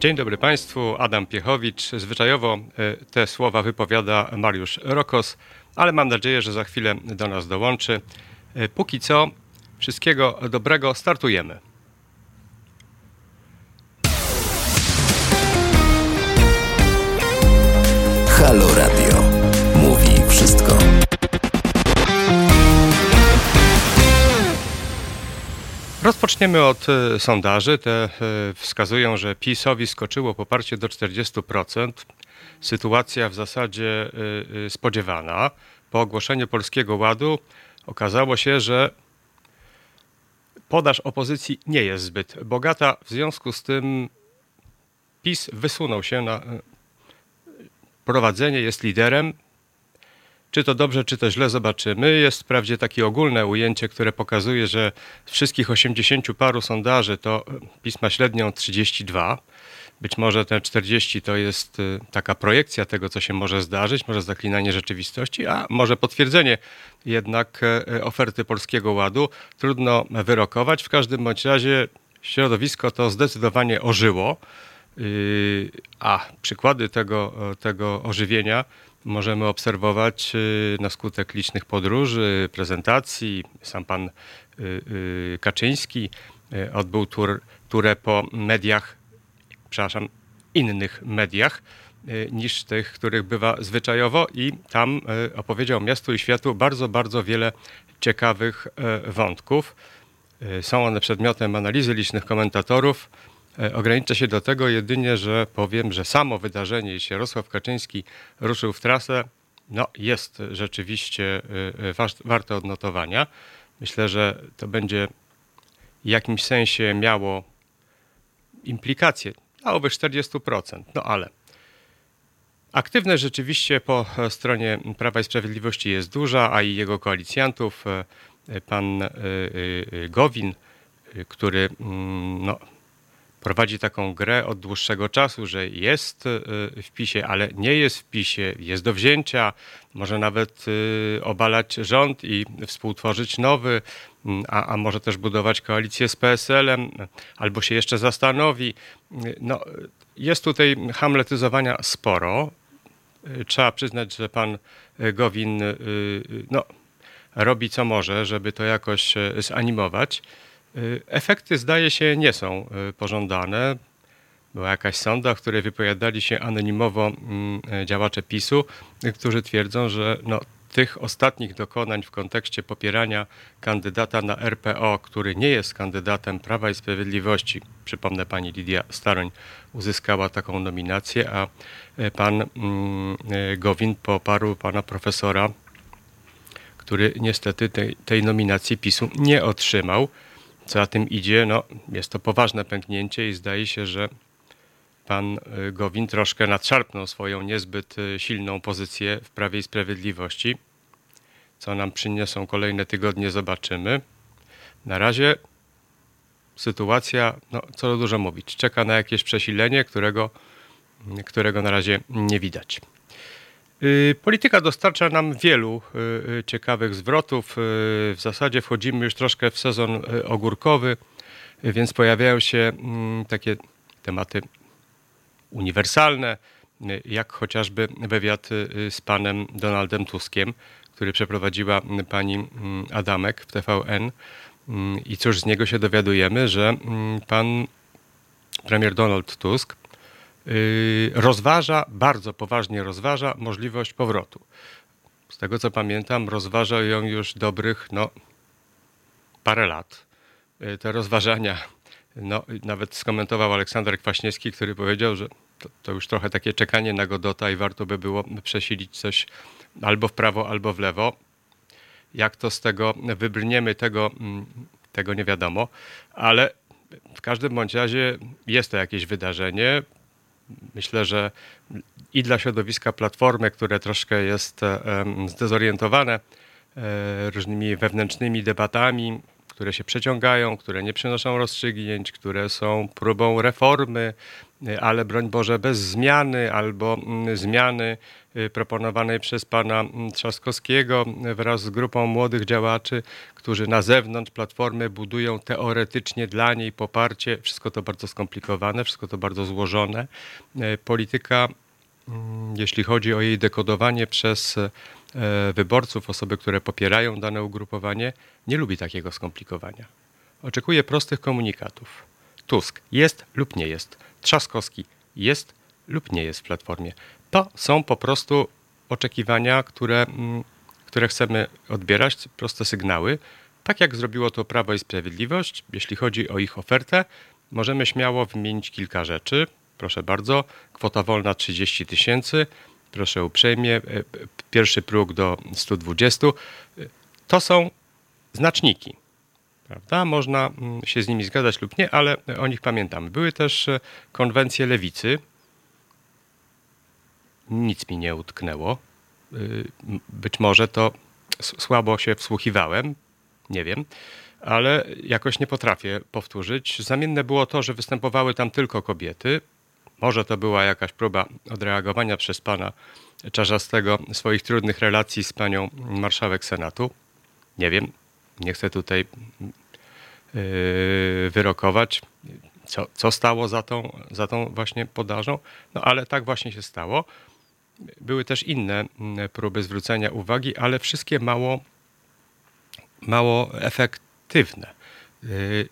Dzień dobry Państwu, Adam Piechowicz. Zwyczajowo e, te słowa wypowiada Mariusz Rokos, ale mam nadzieję, że za chwilę do nas dołączy. E, póki co, wszystkiego dobrego, startujemy. Halo Radio. Rozpoczniemy od e, sondaży. Te e, wskazują, że PiSowi skoczyło poparcie do 40%. Sytuacja w zasadzie e, spodziewana. Po ogłoszeniu Polskiego Ładu okazało się, że podaż opozycji nie jest zbyt bogata. W związku z tym PiS wysunął się na prowadzenie, jest liderem. Czy to dobrze, czy to źle, zobaczymy. Jest wprawdzie takie ogólne ujęcie, które pokazuje, że z wszystkich 80 paru sondaży to pisma średnią 32. Być może te 40 to jest y, taka projekcja tego, co się może zdarzyć, może zaklinanie rzeczywistości, a może potwierdzenie jednak e, oferty Polskiego Ładu. Trudno wyrokować. W każdym bądź razie środowisko to zdecydowanie ożyło, y, a przykłady tego, tego ożywienia możemy obserwować y, na skutek licznych podróży, prezentacji. Sam pan y, y, Kaczyński odbył tur, turę po mediach, przepraszam, innych mediach niż tych, których bywa zwyczajowo i tam opowiedział miastu i światu bardzo, bardzo wiele ciekawych wątków. Są one przedmiotem analizy licznych komentatorów. E, ograniczę się do tego jedynie, że powiem, że samo wydarzenie, jeśli Jarosław Kaczyński ruszył w trasę, no jest rzeczywiście e, e, warte odnotowania. Myślę, że to będzie w jakimś sensie miało implikacje, a owych 40%, no ale aktywność rzeczywiście po stronie Prawa i Sprawiedliwości jest duża, a i jego koalicjantów, pan Gowin, który mm, no, prowadzi taką grę od dłuższego czasu, że jest y, w PiSie, ale nie jest w PiSie, jest do wzięcia, może nawet y, obalać rząd i współtworzyć nowy, mm, a, a może też budować koalicję z PSL-em, albo się jeszcze zastanowi. No, jest tutaj hamletyzowania sporo. Trzeba przyznać, że pan Gowin y, no, robi co może, żeby to jakoś zanimować. Y, efekty zdaje się nie są y, pożądane. Była jakaś sonda, w której wypowiadali się anonimowo mm, e, działacze PiSu, którzy twierdzą, że no, tych ostatnich dokonań w kontekście popierania kandydata na RPO, który nie jest kandydatem Prawa i Sprawiedliwości, przypomnę pani Lidia Staroń uzyskała taką nominację, a pan mm, Gowin poparł pana profesora, który niestety tej, tej nominacji PiSu nie otrzymał. Co za tym idzie, no, jest to poważne pęknięcie i zdaje się, że pan y, Gowin troszkę nadszarpnął swoją niezbyt y, silną pozycję w Prawie i Sprawiedliwości. Co nam przyniosą kolejne tygodnie, zobaczymy. Na razie sytuacja, no, co dużo mówić, czeka na jakieś przesilenie, którego, którego na razie nie widać. Y, polityka dostarcza nam wielu y, y, ciekawych zwrotów. W zasadzie wchodzimy już troszkę w sezon ogórkowy, więc pojawiają się mm, takie tematy uniwersalne, jak chociażby wywiad z panem Donaldem Tuskiem, który przeprowadziła pani mm, Adamek w TVN. Mm, I cóż z niego się dowiadujemy, że pan premier Donald Tusk rozważa, bardzo poważnie rozważa możliwość powrotu. Z tego co pamiętam, rozważa ją już dobrych no, parę lat. Y, te rozważania, no, nawet skomentował Aleksander Kwaśniewski, który powiedział, że to, to, już trochę takie czekanie na Godota i warto by było przesilić coś albo w prawo, albo w lewo. Jak to z tego wybrniemy, tego, mm, tego nie wiadomo, ale w każdym bądź razie jest to jakieś wydarzenie myślę, że i dla środowiska Platformy, które troszkę jest zdezorientowane e, różnymi wewnętrznymi debatami, które się przeciągają, które nie przynoszą rozstrzygnięć, które są próbą reformy, ale broń Boże bez zmiany albo mm, zmiany proponowanej przez pana mm, Trzaskowskiego wraz z grupą młodych działaczy, którzy na zewnątrz Platformy budują teoretycznie dla niej poparcie. Wszystko to bardzo skomplikowane, wszystko to bardzo złożone. Polityka, mm, jeśli chodzi o jej dekodowanie przez wyborców, osoby, które popierają dane ugrupowanie, nie lubi takiego skomplikowania. Oczekuje prostych komunikatów. Tusk jest lub nie jest. Trzaskowski jest lub nie jest w platformie. To są po prostu oczekiwania, które, mm, które chcemy odbierać, proste sygnały. Tak jak zrobiło to Prawo i Sprawiedliwość, jeśli chodzi o ich ofertę, możemy śmiało wymienić kilka rzeczy. Proszę bardzo, kwota wolna 30 tysięcy, proszę uprzejmie, e, pierwszy próg do 120. To są znaczniki. Prawda? Można mm, się z nimi zgadzać lub nie, ale o nich pamiętamy. Były też e, konwencje lewicy. Nic mi nie utknęło. E, być może to słabo się wsłuchiwałem, nie wiem, ale jakoś nie potrafię powtórzyć. Zamienne było to, że występowały tam tylko kobiety. Może to była jakaś próba odreagowania przez pana Czarzastego swoich trudnych relacji z panią marszałek Senatu. Nie wiem, nie chcę tutaj yy, wyrokować, co, co stało za tą, za tą właśnie podażą, no ale tak właśnie się stało. Były też inne mm, próby zwrócenia uwagi, ale wszystkie mało, mało efektywne. Yy,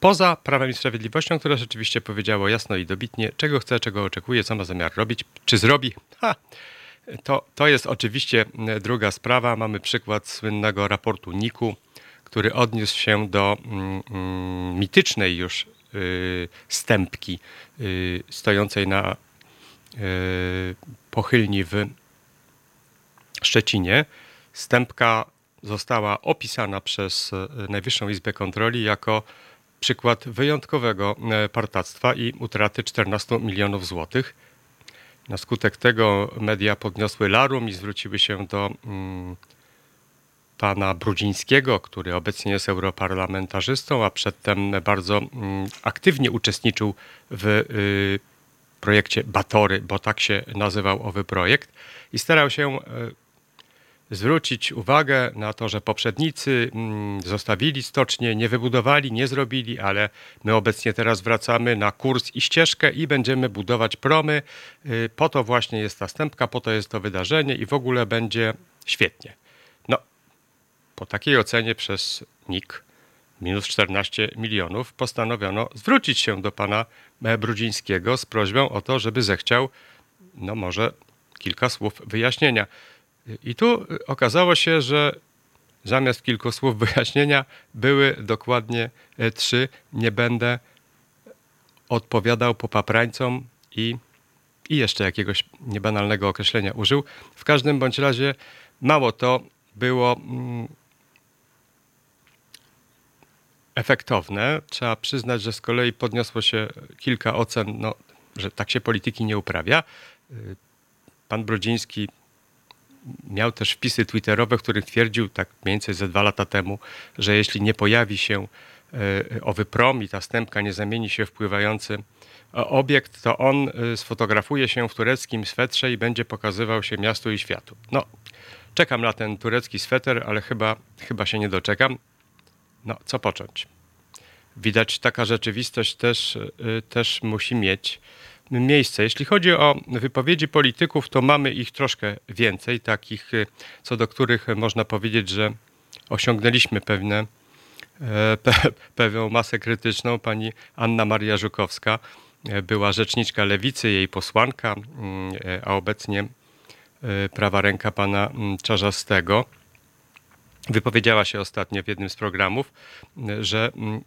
poza Prawem i Sprawiedliwością, które rzeczywiście powiedziało jasno i dobitnie, czego chce, czego oczekuje, co ma zamiar robić, czy zrobi. Ha! To, to jest oczywiście druga sprawa. Mamy przykład słynnego raportu NIK-u, który odniósł się do mm, mm, mitycznej już y, stępki y, stojącej na y, pochylni w Szczecinie. Stępka została opisana przez Najwyższą Izbę Kontroli jako przykład wyjątkowego partactwa i utraty 14 milionów złotych. Na skutek tego media podniosły larum i zwróciły się do mm, pana Brudzińskiego, który obecnie jest europarlamentarzystą, a przedtem bardzo mm, aktywnie uczestniczył w y, projekcie Batory, bo tak się nazywał owy projekt i starał się y, zwrócić uwagę na to, że poprzednicy mm, zostawili stocznie, nie wybudowali, nie zrobili, ale my obecnie teraz wracamy na kurs i ścieżkę i będziemy budować promy. Y, po to właśnie jest ta stępka, po to jest to wydarzenie i w ogóle będzie świetnie. Po takiej ocenie przez NIK minus 14 milionów postanowiono zwrócić się do pana Brudzińskiego z prośbą o to, żeby zechciał, no może kilka słów wyjaśnienia. I tu okazało się, że zamiast kilku słów wyjaśnienia były dokładnie e, trzy. Nie będę odpowiadał po paprańcom i, i jeszcze jakiegoś niebanalnego określenia użył. W każdym bądź razie mało to było mm, efektowne. Trzeba przyznać, że z kolei podniosło się kilka ocen, no, że tak się polityki nie uprawia. Y, pan Brodziński miał też wpisy twitterowe, w których twierdził tak mniej więcej ze dwa lata temu, że jeśli nie pojawi się e, owy prom i ta stępka nie zamieni się w pływający obiekt, to on e, sfotografuje się w tureckim swetrze i będzie pokazywał się miastu i światu. No, czekam na ten turecki sweter, ale chyba, chyba się nie doczekam. No, co począć? Widać, taka rzeczywistość też, e, też musi mieć miejsce. Jeśli chodzi o wypowiedzi polityków, to mamy ich troszkę więcej, takich, y, co do których można powiedzieć, że osiągnęliśmy pewne, e, pe, pewną masę krytyczną. Pani Anna Maria Żukowska e, była rzeczniczka lewicy, jej posłanka, mm, e, a obecnie prawa ręka pana mm, Czarzastego. Wypowiedziała się ostatnio w jednym z programów, że, mm,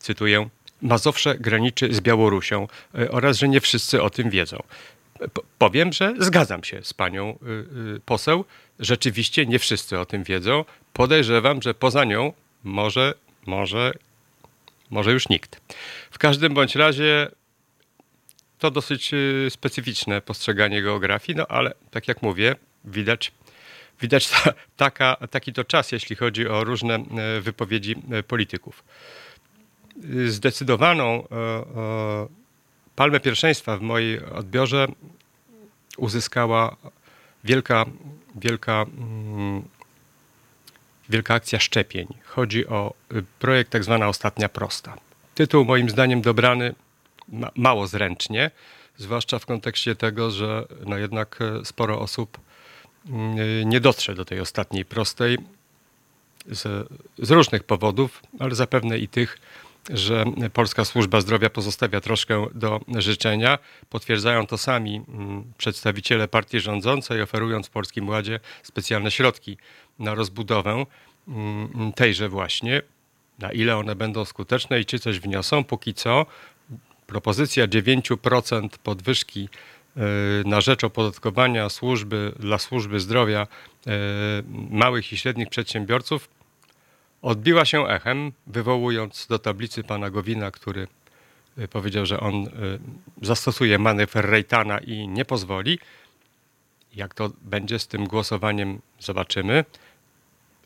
cytuję, Mazowsze graniczy z Białorusią e, oraz, że nie wszyscy o tym wiedzą. Powiem, że zgadzam się z panią y, y, poseł. Rzeczywiście nie wszyscy o tym wiedzą. Podejrzewam, że poza nią może, może, może już nikt. W każdym bądź razie to dosyć y, specyficzne postrzeganie geografii, no ale tak jak mówię, widać, widać ta, taka, taki to czas, jeśli chodzi o różne e, wypowiedzi e, polityków zdecydowaną e, palmę pierwszeństwa w mojej odbiorze uzyskała wielka, wielka, mm, wielka akcja szczepień. Chodzi o projekt tak zwana Ostatnia Prosta. Tytuł moim zdaniem dobrany ma, mało zręcznie, zwłaszcza w kontekście tego, że no jednak sporo osób nie dotrze do tej ostatniej prostej z, z różnych powodów, ale zapewne i tych, że Polska Służba Zdrowia pozostawia troszkę do życzenia. Potwierdzają to sami mm, przedstawiciele partii rządzącej, oferując Polskim Ładzie specjalne środki na rozbudowę mm, tejże właśnie. Na ile one będą skuteczne i czy coś wniosą, póki co propozycja 9% podwyżki na rzecz opodatkowania służby dla służby zdrowia e, małych i średnich przedsiębiorców odbiła się echem, wywołując do tablicy pana Gowina, który y, powiedział, że on y, zastosuje manewr Rejtana i nie pozwoli. Jak to będzie z tym głosowaniem, zobaczymy,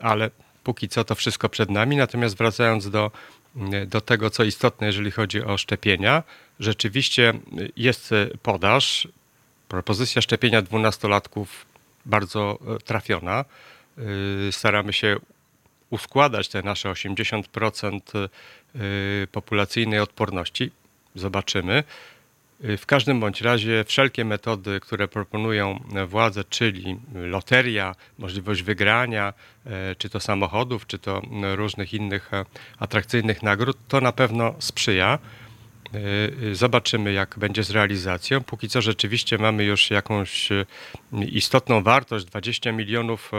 ale póki co to wszystko przed nami. Natomiast wracając do, y, do tego, co istotne, jeżeli chodzi o szczepienia, rzeczywiście jest podaż. Propozycja szczepienia dwunastolatków bardzo trafiona. Staramy się uskładać te nasze 80% y, populacyjnej odporności. Zobaczymy. W każdym bądź razie wszelkie metody, które proponują władze, czyli loteria, możliwość wygrania, czy to samochodów, czy to różnych innych atrakcyjnych nagród, to na pewno sprzyja. Zobaczymy, jak będzie z realizacją. Póki co rzeczywiście mamy już jakąś istotną wartość 20 milionów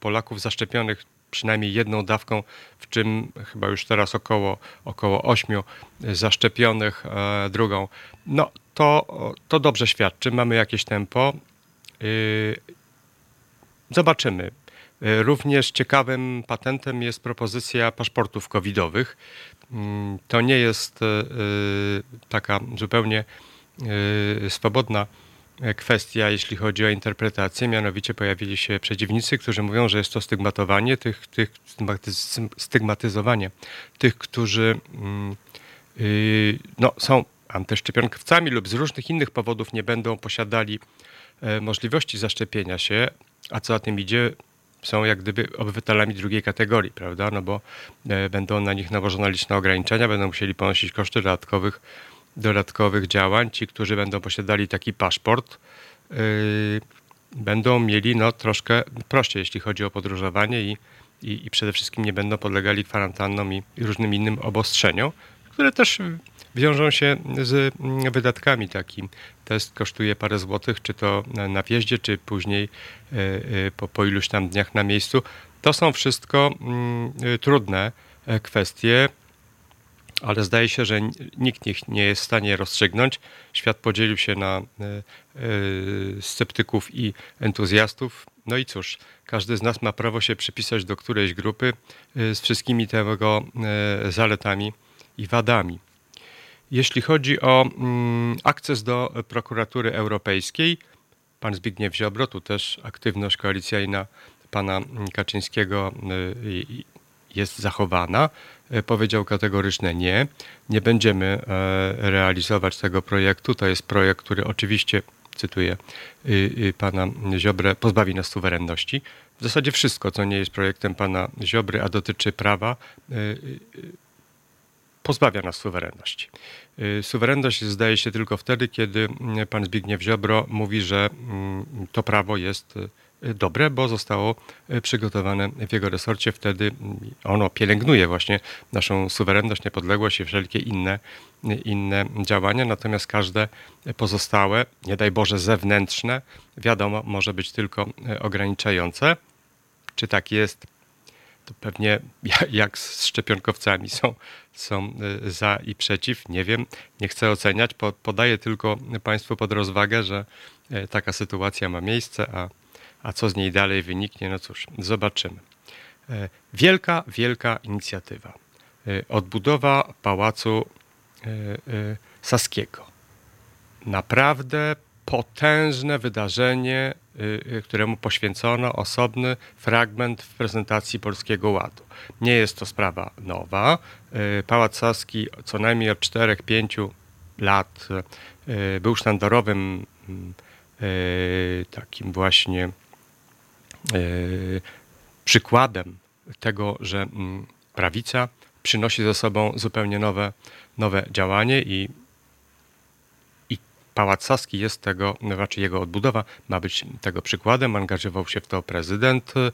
Polaków zaszczepionych przynajmniej jedną dawką, w czym chyba już teraz około, około 8 zaszczepionych e, drugą. No to, to dobrze świadczy, mamy jakieś tempo. Zobaczymy. Również ciekawym patentem jest propozycja paszportów covidowych. Mm, to nie jest y, taka zupełnie swobodna E, kwestia, jeśli chodzi o interpretację. Mianowicie pojawili się przeciwnicy, którzy mówią, że jest to stygmatowanie tych, tych stygmatyzowanie tych, którzy yy, no, są antyszczepionkowcami lub z różnych innych powodów nie będą posiadali e, możliwości zaszczepienia się, a co za tym idzie, są jak gdyby obywatelami drugiej kategorii, prawda? No bo e, będą na nich nałożone liczne ograniczenia, będą musieli ponosić koszty dodatkowych dodatkowych działań. Ci, którzy będą posiadali taki paszport, yy, będą mieli no, troszkę prościej, jeśli chodzi o podróżowanie i, i, i przede wszystkim nie będą podlegali kwarantannom i, różnym innym obostrzeniom, które też wiążą się z wydatkami. Taki test kosztuje parę złotych, czy to na wjeździe, czy później yy, yy, po, po iluś tam dniach na miejscu. To są wszystko mm, trudne e, kwestie ale zdaje się, że nikt ich nie jest w stanie rozstrzygnąć. Świat podzielił się na e, e, sceptyków i entuzjastów. No i cóż, każdy z nas ma prawo się przypisać do którejś grupy e, z wszystkimi tego zaletami i wadami. Jeśli chodzi o mm, akces do prokuratury europejskiej, pan Zbigniew Ziobro, tu też aktywność koalicyjna pana Kaczyńskiego jest zachowana. E, powiedział kategoryczne nie. Nie będziemy e, realizować tego projektu. To jest projekt, który oczywiście, cytuję y, y, pana Ziobrę, pozbawi nas suwerenności. W zasadzie wszystko, co nie jest projektem pana Ziobry, a dotyczy prawa, y, pozbawia nas suwerenności. Suwerenność zdaje się tylko wtedy, kiedy pan Zbigniew Ziobro mówi, że mm, to prawo jest dobre, bo zostało e, przygotowane w jego resorcie. Wtedy ono pielęgnuje właśnie naszą suwerenność, niepodległość i wszelkie inne, inne działania. Natomiast każde pozostałe, nie daj Boże zewnętrzne, wiadomo, może być tylko ograniczające. Czy tak jest? To pewnie jak z szczepionkowcami są, są e, za i przeciw. Nie wiem, nie chcę oceniać. Podaję tylko Państwu pod rozwagę, że taka sytuacja ma miejsce, a a co z niej dalej wyniknie, no cóż, zobaczymy. E, wielka, wielka inicjatywa. Odbudowa pałacu Saskiego. Naprawdę potężne wydarzenie, któremu poświęcono osobny fragment w prezentacji Polskiego Ładu. Nie jest to sprawa nowa. Pałac Saski co najmniej od 4-5 lat był sztandarowym takim właśnie przykładem tego, że mm, prawica przynosi ze sobą zupełnie nowe, nowe działanie i Pałac Saski jest tego, raczej jego odbudowa ma być tego przykładem. Angażował się w to prezydent y,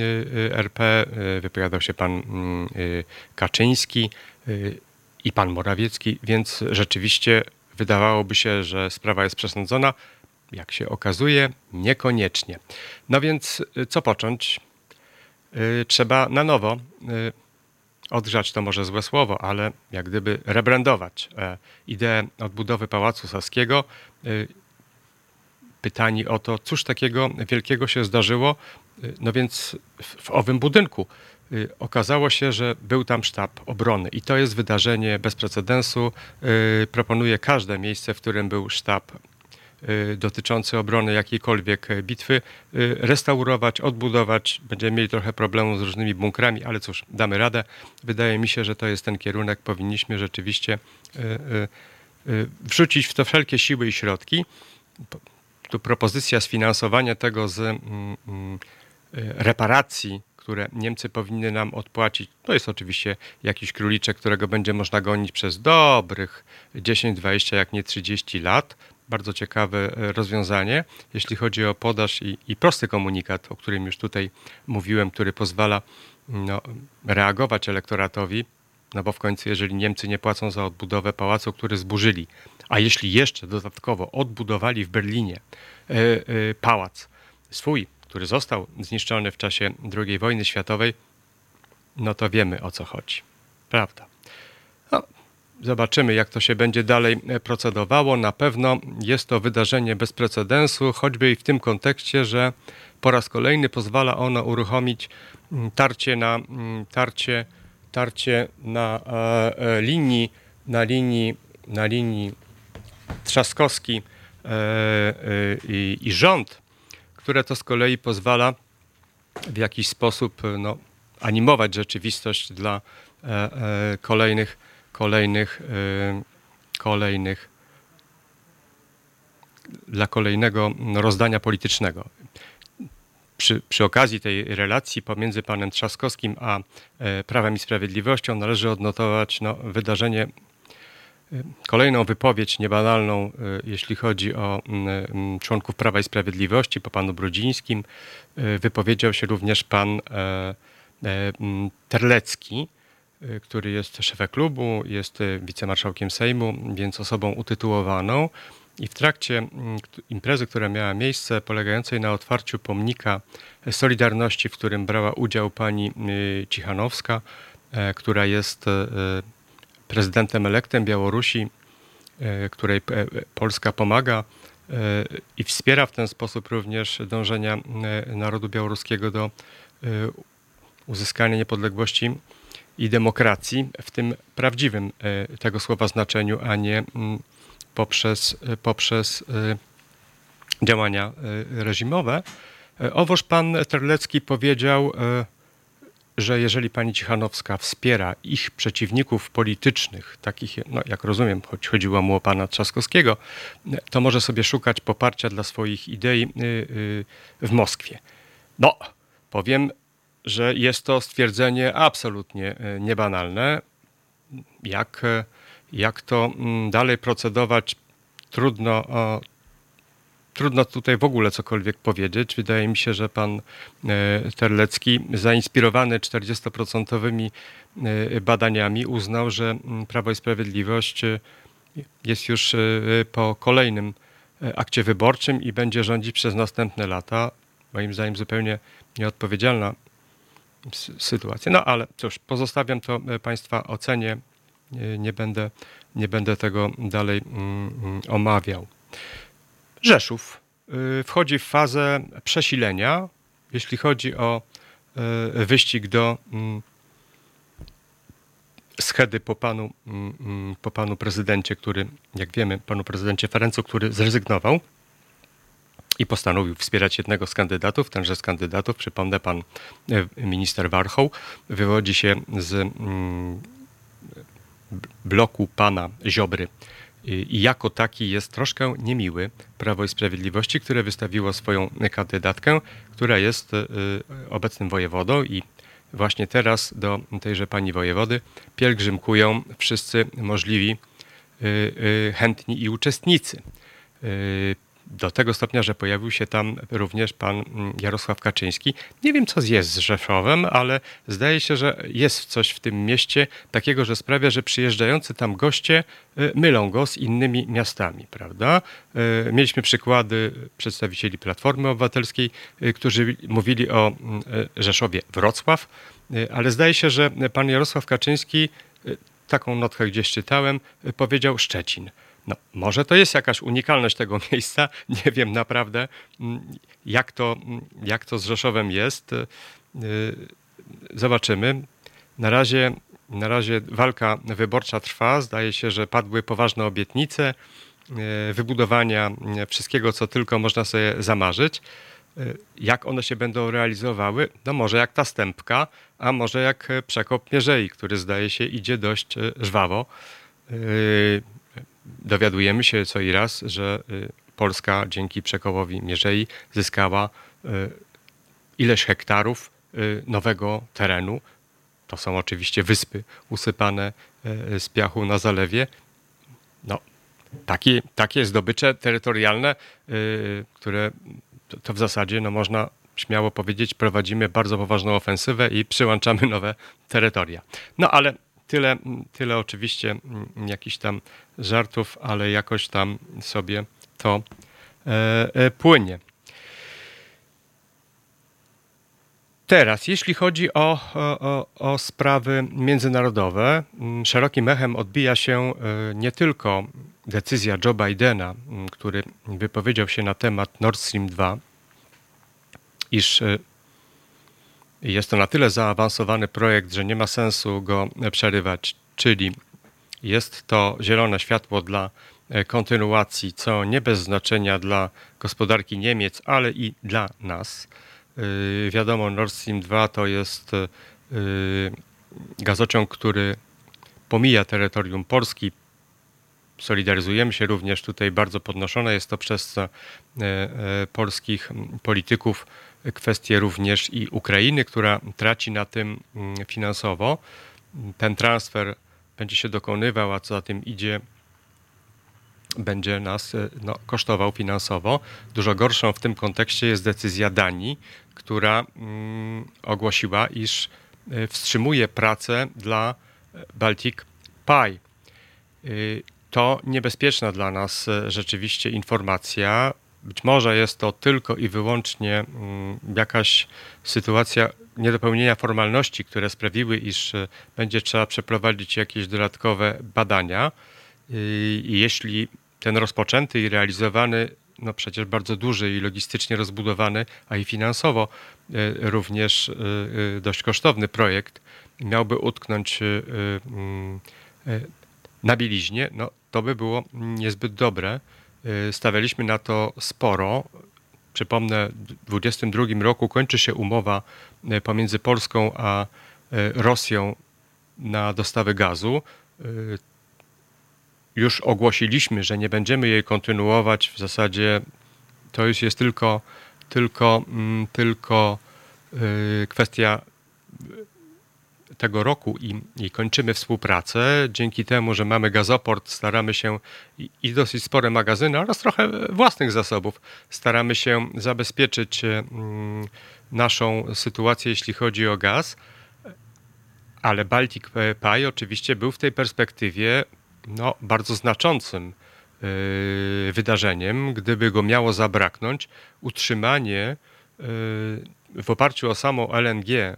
y, RP, y, wypowiadał się pan Kaczyński i pan Morawiecki, więc rzeczywiście wydawałoby się, że sprawa jest przesądzona. Jak się okazuje, niekoniecznie. No więc co począć? Trzeba na nowo odgrzać to może złe słowo, ale jak gdyby rebrandować e, ideę odbudowy Pałacu Saskiego. E, pytani o to, cóż takiego wielkiego się zdarzyło. E, no więc w, w owym budynku okazało się, że był tam sztab obrony i to jest wydarzenie bez precedensu. Proponuję każde miejsce, w którym był sztab Y, dotyczący obrony jakiejkolwiek bitwy y, restaurować, odbudować. Będziemy mieli trochę problemu z różnymi bunkrami, ale cóż, damy radę. Wydaje mi się, że to jest ten kierunek. Powinniśmy rzeczywiście y, wrzucić w to wszelkie siły i środki. Tu propozycja sfinansowania tego z mm, mm, reparacji które Niemcy powinny nam odpłacić. To jest oczywiście jakiś króliczek, którego będzie można gonić przez dobrych 10, 20, jak nie 30 lat bardzo ciekawe e, rozwiązanie, jeśli chodzi o podaż i, i prosty komunikat, o którym już tutaj mówiłem, który pozwala no, reagować elektoratowi, no bo w końcu, jeżeli Niemcy nie płacą za odbudowę pałacu, który zburzyli, a jeśli jeszcze dodatkowo odbudowali w Berlinie y, y, pałac swój, który został zniszczony w czasie II wojny światowej, no to wiemy o co chodzi. Prawda? Zobaczymy, jak to się będzie dalej e, procedowało. Na pewno jest to wydarzenie bez precedensu, choćby i w tym kontekście, że po raz kolejny pozwala ono uruchomić mm, tarcie na, mm, tarcie, tarcie na e, e, linii, na linii, na linii Trzaskowski e, e, i, i rząd, które to z kolei pozwala w jakiś sposób no, animować rzeczywistość dla e, kolejnych kolejnych, y, kolejnych dla kolejnego rozdania politycznego. Przy, przy, okazji tej relacji pomiędzy panem Trzaskowskim a e, Prawem i Sprawiedliwością należy odnotować no, wydarzenie, y, kolejną wypowiedź niebanalną, y, jeśli chodzi o członków Prawa i Sprawiedliwości, po panu Brudzińskim. Wypowiedział się również pan e, e, Terlecki, Y, który jest szefem klubu, jest y, wicemarszałkiem Sejmu, więc osobą utytułowaną. I w trakcie imprezy, która miała miejsce, polegającej na otwarciu pomnika Solidarności, w którym brała udział pani y, Cichanowska, e, która jest prezydentem elektem Białorusi, e, której Polska pomaga e, i wspiera w ten sposób również dążenia narodu białoruskiego do uzyskania niepodległości i demokracji w tym prawdziwym e, tego słowa znaczeniu, a nie mm, poprzez, e, poprzez e, działania reżimowe. Owoż pan Terlecki powiedział, że jeżeli pani Cichanowska wspiera ich przeciwników politycznych, takich, no jak rozumiem, choć chodziło mu o pana Trzaskowskiego, to może sobie szukać poparcia dla swoich idei w Moskwie. No, powiem że jest to stwierdzenie absolutnie e, niebanalne. Jak, e, jak to mm, dalej procedować, trudno, trudno tutaj w ogóle cokolwiek powiedzieć. Wydaje mi się, że pan e, Terlecki, zainspirowany 40% badaniami, uznał, że mm, Prawo i Sprawiedliwość jest już po kolejnym akcie wyborczym i będzie rządzić przez następne lata. Moim zdaniem zupełnie nieodpowiedzialna sytuację. No ale cóż, pozostawiam to e, Państwa ocenie. Nie będę, nie będę tego dalej mm, mm, omawiał. Rzeszów y, wchodzi w fazę przesilenia, jeśli chodzi o e, wyścig do mm, schedy po panu, po panu prezydencie, który, jak wiemy, panu prezydencie Ferencu, który zrezygnował i postanowił wspierać jednego z kandydatów. Tenże z kandydatów, przypomnę, pan e, minister Warchoł, wywodzi się z mm, bloku pana Ziobry. I jako taki jest troszkę niemiły Prawo i Sprawiedliwości, które wystawiło swoją kandydatkę, która jest obecnym wojewodą. I właśnie teraz do tejże pani wojewody pielgrzymkują wszyscy możliwi chętni i uczestnicy do tego stopnia, że pojawił się tam również pan mm, Jarosław Kaczyński. Nie wiem, co jest z Rzeszowem, ale zdaje się, że jest coś w tym mieście takiego, że sprawia, że przyjeżdżający tam goście y, mylą go z innymi miastami, prawda? Y, mieliśmy przykłady przedstawicieli Platformy Obywatelskiej, y, którzy mówili o Rzeszowie Wrocław, ale zdaje się, że pan Jarosław Kaczyński, taką notkę gdzieś czytałem, powiedział Szczecin. No, może to jest jakaś unikalność tego miejsca. Nie wiem naprawdę, mm, jak to, mm, jak to z Rzeszowem jest. Y, zobaczymy. Na razie, na razie walka wyborcza trwa. Zdaje się, że padły poważne obietnice y, wybudowania y, wszystkiego, co tylko można sobie zamarzyć. Jak one się będą realizowały? No może jak ta stępka, a może jak przekop Mierzei, który zdaje się idzie dość żwawo dowiadujemy się co i raz, że y, Polska dzięki przekołowi Mierzei zyskała y, ileś hektarów y, nowego terenu. To są oczywiście wyspy usypane z piachu na zalewie. No, takie, takie zdobycze terytorialne, które to w zasadzie no, można śmiało powiedzieć, prowadzimy bardzo poważną ofensywę i przyłączamy nowe terytoria. No ale tyle, tyle oczywiście mm, jakichś tam żartów, ale jakoś tam sobie to e, e, płynie. Teraz, jeśli chodzi o, o, o, sprawy międzynarodowe, mm, szerokim echem odbija się e, nie tylko decyzja Joe Bidena, mm, który wypowiedział się na temat Nord Stream 2, iż jest to na tyle zaawansowany projekt, że nie ma sensu go przerywać, czyli jest to zielone światło dla e, kontynuacji, co nie bez znaczenia dla gospodarki Niemiec, ale i dla nas. E, wiadomo, Nord Stream 2 to jest e, gazociąg, który pomija terytorium Polski. Solidaryzujemy się również tutaj bardzo podnoszone jest to przez polskich polityków kwestie również i Ukrainy, która traci na tym finansowo. Ten transfer będzie się dokonywał, a co za tym idzie, będzie nas e, no, kosztował finansowo. Dużo gorszą w tym kontekście jest decyzja Danii, która mm, ogłosiła, iż e, wstrzymuje pracę dla e, Baltic Pie. To niebezpieczna dla nas rzeczywiście informacja. Być może jest to tylko i wyłącznie mm, jakaś sytuacja niedopełnienia formalności, które sprawiły, iż e, będzie trzeba przeprowadzić jakieś dodatkowe badania. I jeśli ten rozpoczęty i realizowany, no przecież bardzo duży i logistycznie rozbudowany, a i finansowo e, również e, dość kosztowny projekt miałby utknąć na bieliźnie, no to by było niezbyt dobre. Stawialiśmy na to sporo. Przypomnę, w 2022 roku kończy się umowa e, pomiędzy Polską a e, Rosją na dostawy gazu. Już ogłosiliśmy, że nie będziemy jej kontynuować. W zasadzie to już jest tylko, tylko, mm, tylko kwestia tego roku i, i, kończymy współpracę. Dzięki temu, że mamy gazoport, staramy się i, i, dosyć spore magazyny oraz trochę własnych zasobów, staramy się zabezpieczyć mm, naszą sytuację, jeśli chodzi o gaz. Ale Baltic Pie oczywiście był w tej perspektywie no, bardzo znaczącym yy, wydarzeniem. Gdyby go miało zabraknąć, utrzymanie yy, w oparciu o samą LNG E,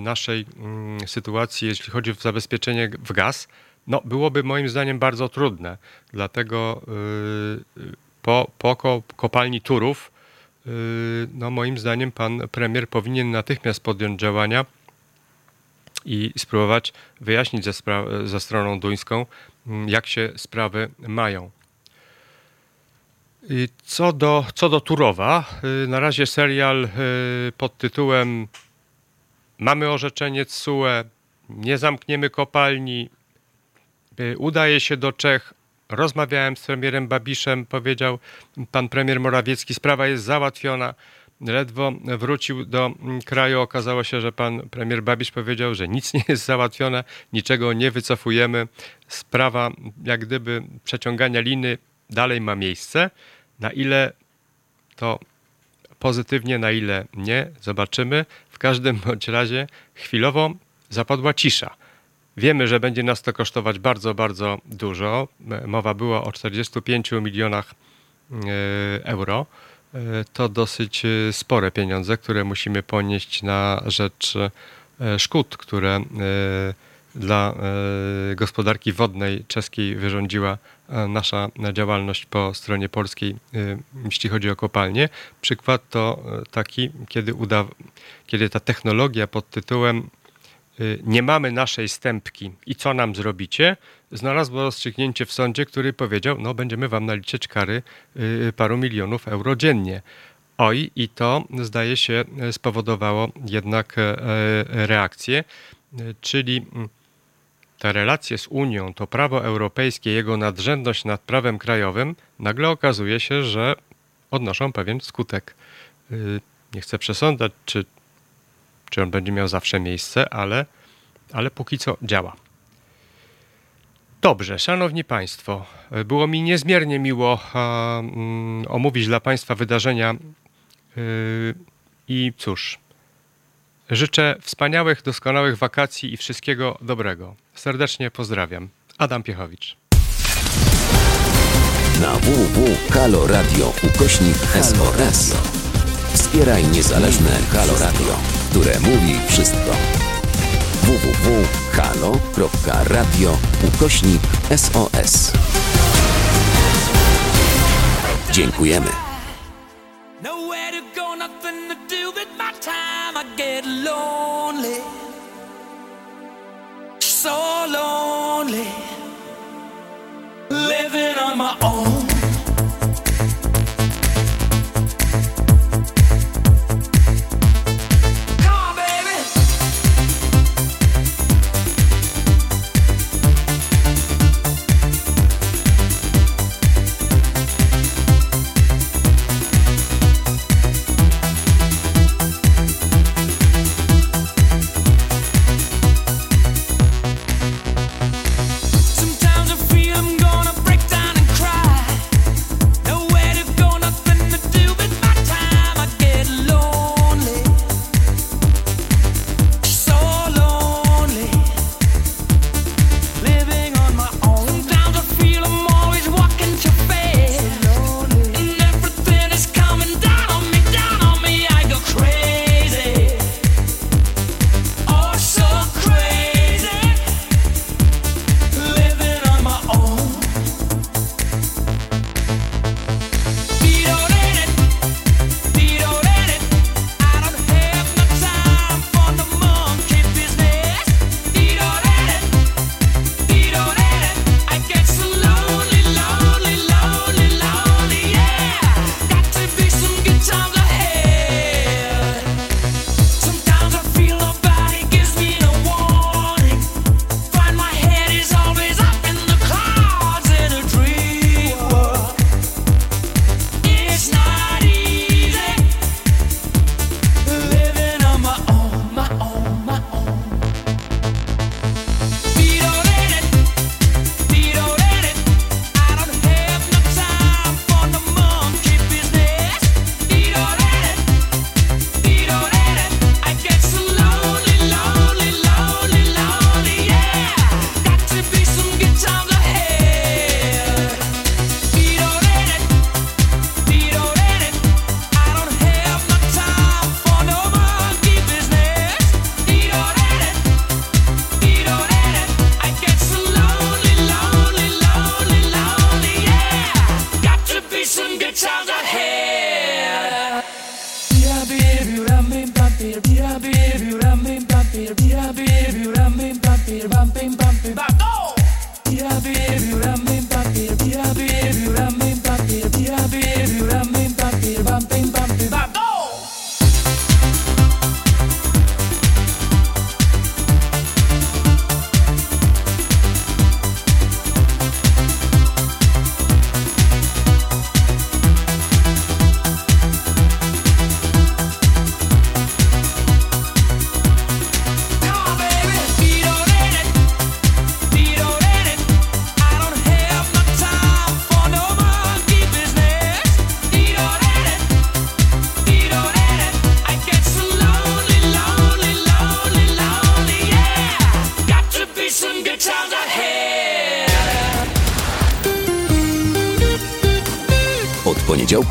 naszej mm, sytuacji, jeśli chodzi o zabezpieczenie w gaz, no, byłoby moim zdaniem bardzo trudne. Dlatego y, po, po kopalni Turów, y, no, moim zdaniem pan premier powinien natychmiast podjąć działania i spróbować wyjaśnić ze, ze stroną duńską, mm, jak się sprawy mają. Co do, co do Turowa, y, na razie serial pod tytułem mamy orzeczenie CUE, nie zamkniemy kopalni, udaje się do Czech, Rozmawiałem z premierem Babiszem, powiedział pan premier Morawiecki, sprawa jest załatwiona. Ledwo wrócił do kraju, okazało się, że pan premier Babisz powiedział, że nic nie jest załatwione, niczego nie wycofujemy. Sprawa jak gdyby przeciągania liny dalej ma miejsce. Na ile to pozytywnie, na ile nie, zobaczymy. Każdym bądź razie chwilowo zapadła cisza. Wiemy, że będzie nas to kosztować bardzo, bardzo dużo. Mowa była o 45 milionach e, euro. E, to dosyć e, spore pieniądze, które musimy ponieść na rzecz szkód, które dla gospodarki wodnej czeskiej wyrządziła nasza działalność po stronie polskiej, jeśli chodzi o kopalnie. Przykład to taki, kiedy, uda, kiedy ta technologia pod tytułem nie mamy naszej stępki i co nam zrobicie, znalazło rozstrzygnięcie w sądzie, który powiedział, no będziemy wam naliczać kary paru milionów euro dziennie. Oj, i to zdaje się spowodowało jednak e, reakcję, czyli mm, te relacje z Unią, to prawo europejskie, jego nadrzędność nad prawem krajowym, nagle okazuje się, że odnoszą pewien skutek. Nie chcę przesądzać, czy czy on będzie miał zawsze miejsce, ale, ale póki co działa. Dobrze, szanowni państwo, było mi niezmiernie miło um, omówić dla państwa wydarzenia yy, i cóż, życzę wspaniałych, doskonałych wakacji i wszystkiego dobrego. Serdecznie pozdrawiam. Adam Piechowicz. Na www.haloradio ukośnik. Wspieraj niezależne Halo Radio które mówi wszystko. www.halo.radio ukośnik SOS. Dziękujemy. Lonely, so lonely, living on my own.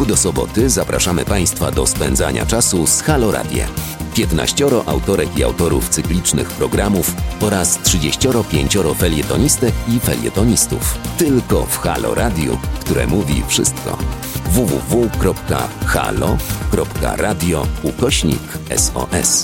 Do soboty zapraszamy Państwa do spędzania czasu z Halo Radiem. 15 autorek i autorów cyklicznych programów oraz 35 felietonistek i felietonistów. Tylko w Halo Radio, które mówi wszystko. www.halo.radio ukośnik SOS.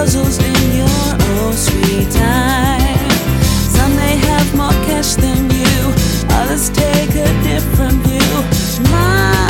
Puzzles in your own sweet time. Some may have more cash than you, others take a different view. My,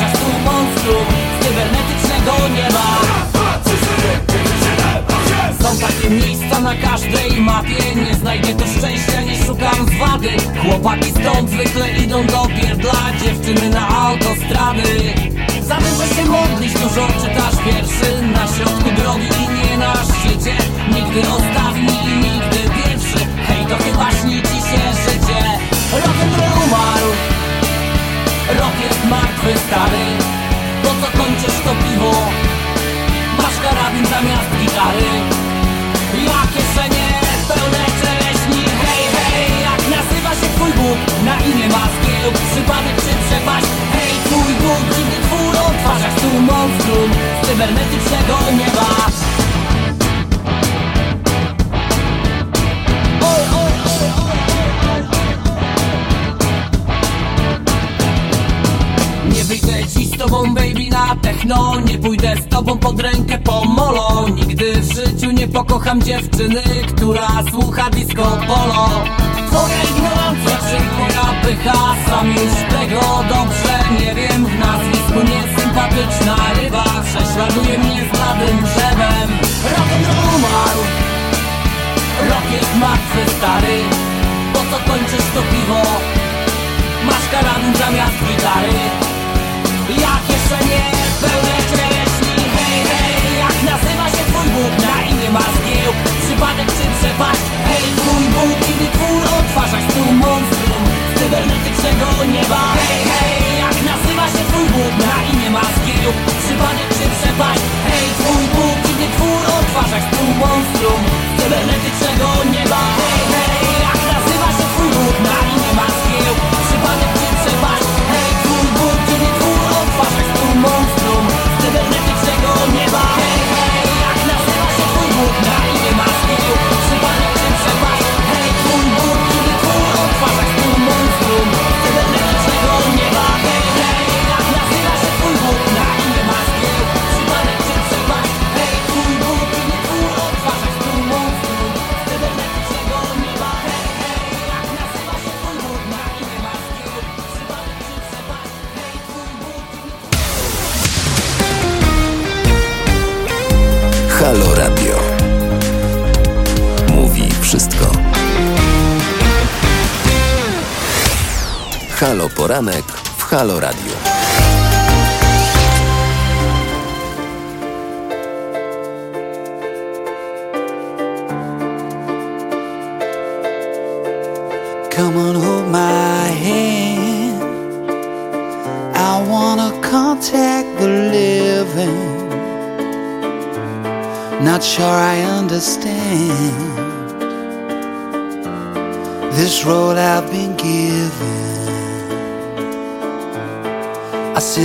twór, odtwarzasz tu monstrum Z cybernetycznego nieba. Są takie miejsca na każdej mapie. Nie znajdę tu szczęścia, nie szukam zwady Chłopaki stąd zwykle idą do pierdla Dziewczyny na autostrady. Za dużo się modlisz, dużo czytasz wierszy. Na środku drogi i nie na szczycie Nigdy ostatni Rok jest martwy, stary. Po co kończysz to piwo? Masz karabin zamiast gitary. Ja kieszenie pełne czereśni. Hej, hej, jak nazywa się twój Bóg? Na imię ma zgiełk, przypadek czy przepaść? Hej, twój Bóg, dziwny twór, odtwarzasz tu monstrum. Z cybernetycznego nieba na techno Nie pójdę z tobą pod rękę po molo. Nigdy w życiu nie pokocham dziewczyny Która słucha disco polo. Twoja ignorancja czy moja pycha Sam już tego. Dobrze nie wiem W nazwisku niesympatyczna ryba. Prześladuje mnie z bladym drzewem. Rock'n'roll umarł. Rok jest martwy stary. Po co kończysz to piwo? Masz karabin zamiast gitary przepaść Hej, twój Bóg, kiedy twór odtwarzasz tu monstrum Z cybernetycznego nieba. Hej, hej, jak nazywa się twój Bóg? Na imię ma zgiełk, przypadek czy przepaść? Hej, twój Bóg, kiedy twór odtwarzasz tu monstrum Z cybernetycznego nieba. Hej, Halo Poranek w Halo Radio.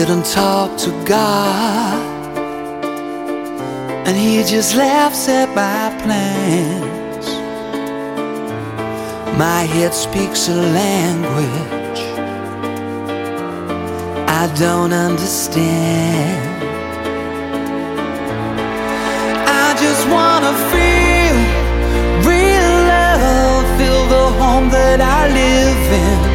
And talk to God, and He just laughs at my plans. My head speaks a language I don't understand. I just wanna feel real love, feel the home that I live in.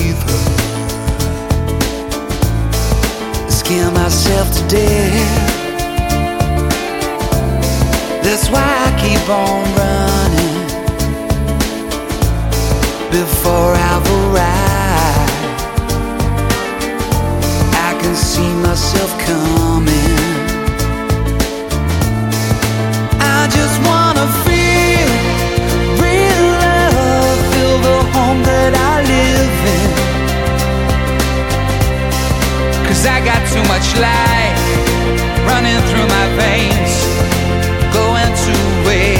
Scare myself to death. That's why I keep on running before I've arrived. I can see myself coming. I just wanna feel real love, feel the home that I live in. Cause I got too much life running through my veins, going to waste.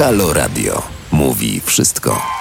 Halo Radio. Mówi wszystko.